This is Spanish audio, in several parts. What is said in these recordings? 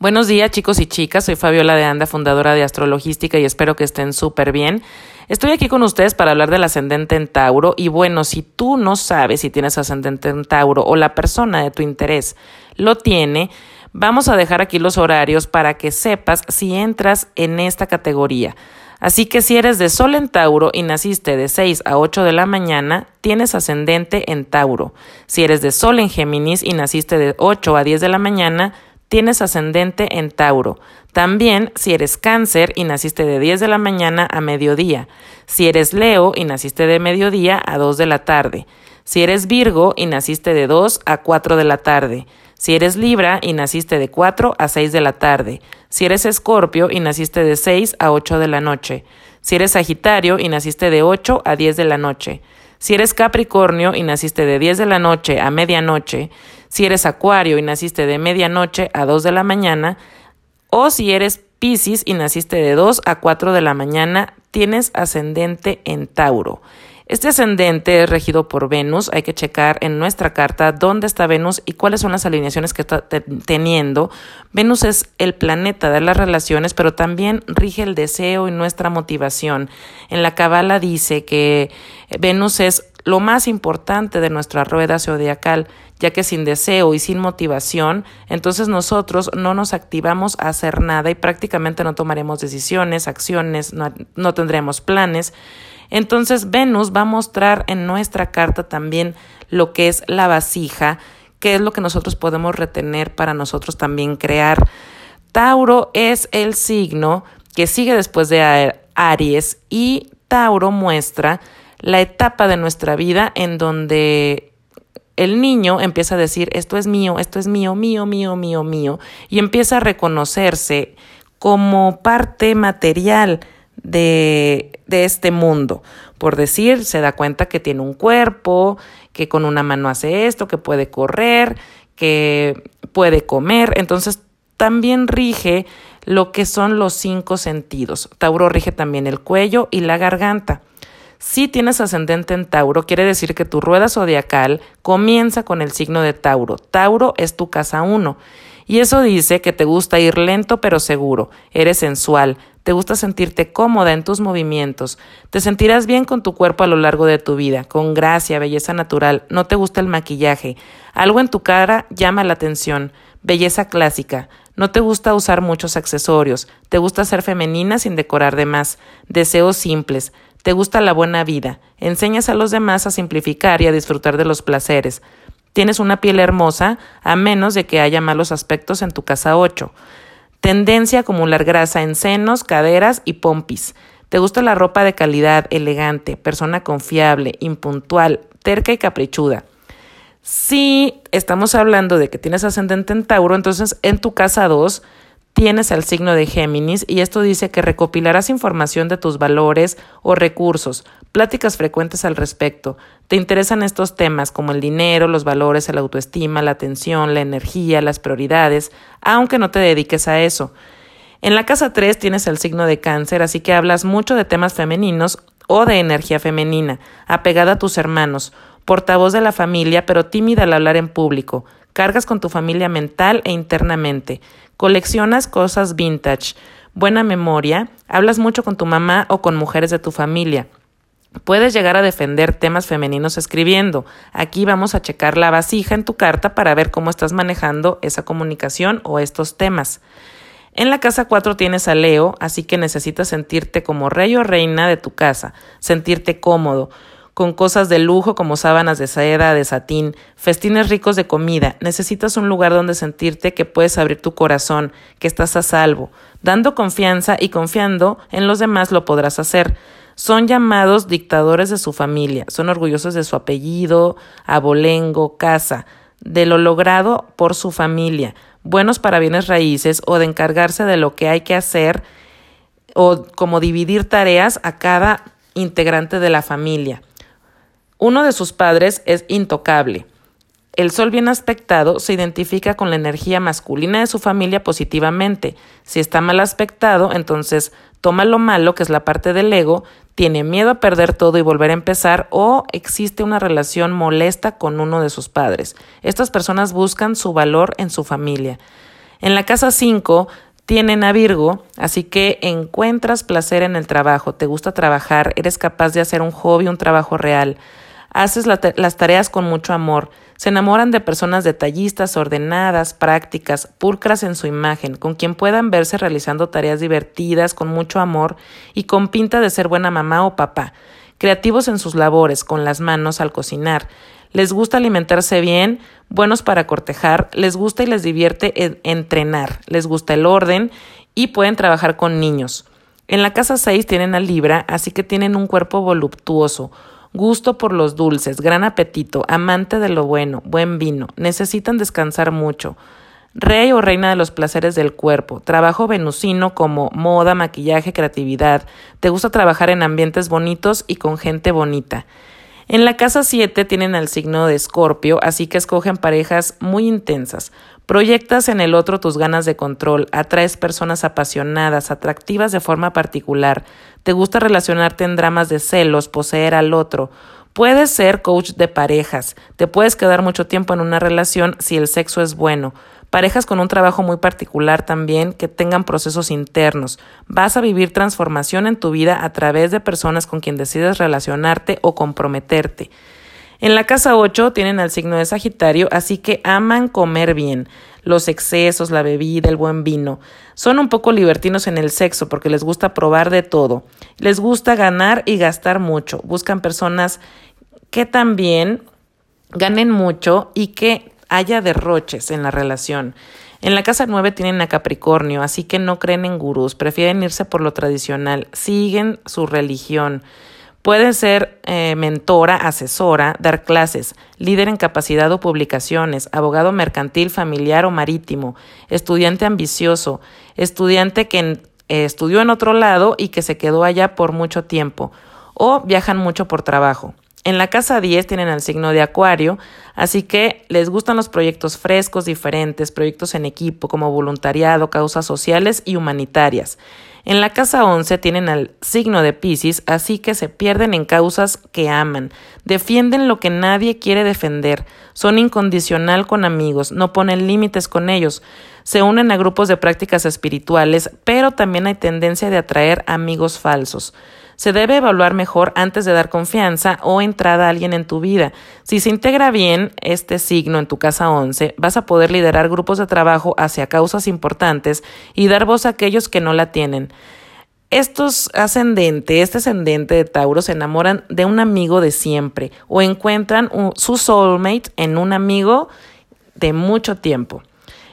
Buenos días chicos y chicas, soy Fabiola de Anda, fundadora de Astrologística y espero que estén súper bien. Estoy aquí con ustedes para hablar del ascendente en Tauro y bueno, si tú no sabes si tienes ascendente en Tauro o la persona de tu interés lo tiene, vamos a dejar aquí los horarios para que sepas si entras en esta categoría. Así que si eres de Sol en Tauro y naciste de 6 a 8 de la mañana, tienes ascendente en Tauro. Si eres de Sol en Géminis y naciste de 8 a 10 de la mañana, tienes ascendente en Tauro. También si eres cáncer y naciste de 10 de la mañana a mediodía. Si eres Leo y naciste de mediodía a 2 de la tarde. Si eres Virgo y naciste de 2 a 4 de la tarde. Si eres Libra y naciste de 4 a 6 de la tarde. Si eres Escorpio y naciste de 6 a 8 de la noche. Si eres Sagitario y naciste de 8 a 10 de la noche. Si eres Capricornio y naciste de 10 de la noche a medianoche, si eres Acuario y naciste de medianoche a 2 de la mañana, o si eres Piscis y naciste de 2 a 4 de la mañana, tienes ascendente en Tauro. Este ascendente es regido por Venus. Hay que checar en nuestra carta dónde está Venus y cuáles son las alineaciones que está teniendo. Venus es el planeta de las relaciones, pero también rige el deseo y nuestra motivación. En la Cabala dice que Venus es lo más importante de nuestra rueda zodiacal, ya que sin deseo y sin motivación, entonces nosotros no nos activamos a hacer nada y prácticamente no tomaremos decisiones, acciones, no, no tendremos planes. Entonces Venus va a mostrar en nuestra carta también lo que es la vasija, que es lo que nosotros podemos retener para nosotros también crear. Tauro es el signo que sigue después de Aries y Tauro muestra la etapa de nuestra vida en donde el niño empieza a decir esto es mío, esto es mío, mío, mío, mío, mío, y empieza a reconocerse como parte material de, de este mundo. Por decir, se da cuenta que tiene un cuerpo, que con una mano hace esto, que puede correr, que puede comer. Entonces, también rige lo que son los cinco sentidos. Tauro rige también el cuello y la garganta. Si tienes ascendente en Tauro, quiere decir que tu rueda zodiacal comienza con el signo de Tauro. Tauro es tu casa 1. Y eso dice que te gusta ir lento pero seguro, eres sensual, te gusta sentirte cómoda en tus movimientos, te sentirás bien con tu cuerpo a lo largo de tu vida, con gracia, belleza natural, no te gusta el maquillaje, algo en tu cara llama la atención, belleza clásica, no te gusta usar muchos accesorios, te gusta ser femenina sin decorar de más, deseos simples, te gusta la buena vida, enseñas a los demás a simplificar y a disfrutar de los placeres, Tienes una piel hermosa, a menos de que haya malos aspectos en tu casa 8. Tendencia a acumular grasa en senos, caderas y pompis. Te gusta la ropa de calidad, elegante, persona confiable, impuntual, terca y caprichuda. Si estamos hablando de que tienes ascendente en Tauro, entonces en tu casa 2 tienes el signo de Géminis y esto dice que recopilarás información de tus valores o recursos, pláticas frecuentes al respecto. Te interesan estos temas como el dinero, los valores, la autoestima, la atención, la energía, las prioridades, aunque no te dediques a eso. En la casa 3 tienes el signo de cáncer, así que hablas mucho de temas femeninos o de energía femenina, apegada a tus hermanos, portavoz de la familia, pero tímida al hablar en público, cargas con tu familia mental e internamente, coleccionas cosas vintage, buena memoria, hablas mucho con tu mamá o con mujeres de tu familia. Puedes llegar a defender temas femeninos escribiendo. Aquí vamos a checar la vasija en tu carta para ver cómo estás manejando esa comunicación o estos temas. En la casa 4 tienes a Leo, así que necesitas sentirte como rey o reina de tu casa, sentirte cómodo con cosas de lujo como sábanas de seda, de satín, festines ricos de comida. Necesitas un lugar donde sentirte que puedes abrir tu corazón, que estás a salvo. Dando confianza y confiando en los demás lo podrás hacer. Son llamados dictadores de su familia, son orgullosos de su apellido, abolengo, casa, de lo logrado por su familia, buenos para bienes raíces o de encargarse de lo que hay que hacer o como dividir tareas a cada integrante de la familia. Uno de sus padres es intocable. El sol bien aspectado se identifica con la energía masculina de su familia positivamente. Si está mal aspectado, entonces toma lo malo, que es la parte del ego, tiene miedo a perder todo y volver a empezar, o existe una relación molesta con uno de sus padres. Estas personas buscan su valor en su familia. En la casa 5 tienen a Virgo, así que encuentras placer en el trabajo, te gusta trabajar, eres capaz de hacer un hobby, un trabajo real, haces las tareas con mucho amor, se enamoran de personas detallistas, ordenadas, prácticas, pulcras en su imagen, con quien puedan verse realizando tareas divertidas, con mucho amor y con pinta de ser buena mamá o papá, creativos en sus labores, con las manos al cocinar, les gusta alimentarse bien, buenos para cortejar, les gusta y les divierte entrenar, les gusta el orden y pueden trabajar con niños. En la casa 6 tienen a Libra, así que tienen un cuerpo voluptuoso, gusto por los dulces, gran apetito, amante de lo bueno, buen vino, necesitan descansar mucho. Rey o reina de los placeres del cuerpo, trabajo venusino como moda, maquillaje, creatividad. Te gusta trabajar en ambientes bonitos y con gente bonita. En la casa 7 tienen al signo de Escorpio, así que escogen parejas muy intensas. Proyectas en el otro tus ganas de control, atraes personas apasionadas, atractivas de forma particular. Te gusta relacionarte en dramas de celos, poseer al otro. Puedes ser coach de parejas. Te puedes quedar mucho tiempo en una relación si el sexo es bueno parejas con un trabajo muy particular también que tengan procesos internos. Vas a vivir transformación en tu vida a través de personas con quien decides relacionarte o comprometerte. En la casa 8 tienen al signo de Sagitario, así que aman comer bien, los excesos, la bebida, el buen vino. Son un poco libertinos en el sexo porque les gusta probar de todo. Les gusta ganar y gastar mucho. Buscan personas que también ganen mucho y que haya derroches en la relación. En la casa 9 tienen a Capricornio, así que no creen en gurús, prefieren irse por lo tradicional, siguen su religión. Pueden ser eh, mentora, asesora, dar clases, líder en capacidad o publicaciones, abogado mercantil, familiar o marítimo, estudiante ambicioso, estudiante que eh, estudió en otro lado y que se quedó allá por mucho tiempo, o viajan mucho por trabajo. En la casa 10 tienen el signo de Acuario, así que les gustan los proyectos frescos, diferentes, proyectos en equipo como voluntariado, causas sociales y humanitarias. En la casa 11 tienen al signo de Pisces, así que se pierden en causas que aman, defienden lo que nadie quiere defender, son incondicional con amigos, no ponen límites con ellos, se unen a grupos de prácticas espirituales, pero también hay tendencia de atraer amigos falsos. Se debe evaluar mejor antes de dar confianza o entrada a alguien en tu vida. Si se integra bien este signo en tu casa 11, vas a poder liderar grupos de trabajo hacia causas importantes y dar voz a aquellos que no la tienen. Estos ascendentes, este ascendente de Tauro se enamoran de un amigo de siempre o encuentran su soulmate en un amigo de mucho tiempo.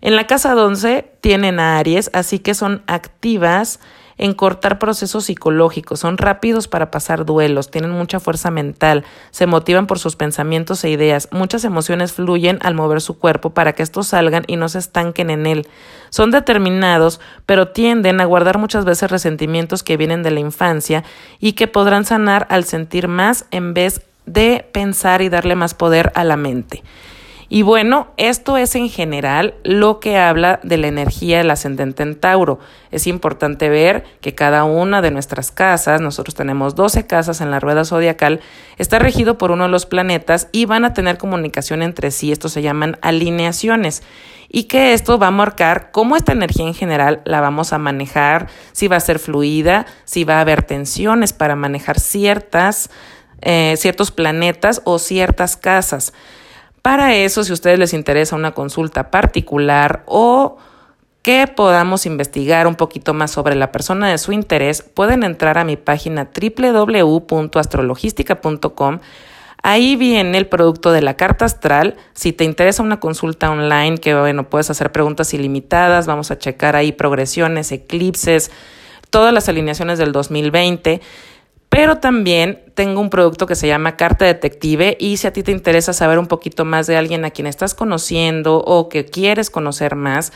En la casa 11 tienen a Aries, así que son activas en cortar procesos psicológicos, son rápidos para pasar duelos, tienen mucha fuerza mental, se motivan por sus pensamientos e ideas, muchas emociones fluyen al mover su cuerpo para que estos salgan y no se estanquen en él. Son determinados, pero tienden a guardar muchas veces resentimientos que vienen de la infancia y que podrán sanar al sentir más en vez de pensar y darle más poder a la mente. Y bueno, esto es en general lo que habla de la energía del ascendente en Tauro. Es importante ver que cada una de nuestras casas, nosotros tenemos 12 casas en la rueda zodiacal, está regido por uno de los planetas y van a tener comunicación entre sí. Esto se llaman alineaciones y que esto va a marcar cómo esta energía en general la vamos a manejar, si va a ser fluida, si va a haber tensiones para manejar ciertas, eh, ciertos planetas o ciertas casas. Para eso, si a ustedes les interesa una consulta particular o que podamos investigar un poquito más sobre la persona de su interés, pueden entrar a mi página www.astrologística.com. Ahí viene el producto de la carta astral. Si te interesa una consulta online, que bueno, puedes hacer preguntas ilimitadas, vamos a checar ahí progresiones, eclipses, todas las alineaciones del 2020. Pero también tengo un producto que se llama Carta Detective y si a ti te interesa saber un poquito más de alguien a quien estás conociendo o que quieres conocer más,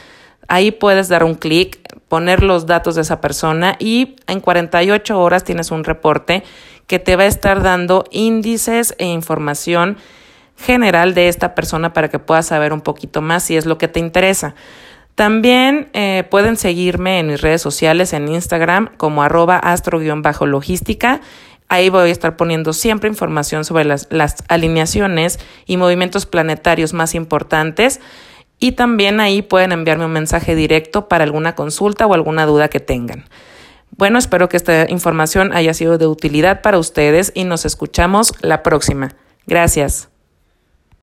ahí puedes dar un clic, poner los datos de esa persona y en 48 horas tienes un reporte que te va a estar dando índices e información general de esta persona para que puedas saber un poquito más si es lo que te interesa. También eh, pueden seguirme en mis redes sociales, en Instagram como arroba astro-logística. Ahí voy a estar poniendo siempre información sobre las, las alineaciones y movimientos planetarios más importantes. y también ahí pueden enviarme un mensaje directo para alguna consulta o alguna duda que tengan. Bueno, espero que esta información haya sido de utilidad para ustedes y nos escuchamos la próxima. Gracias.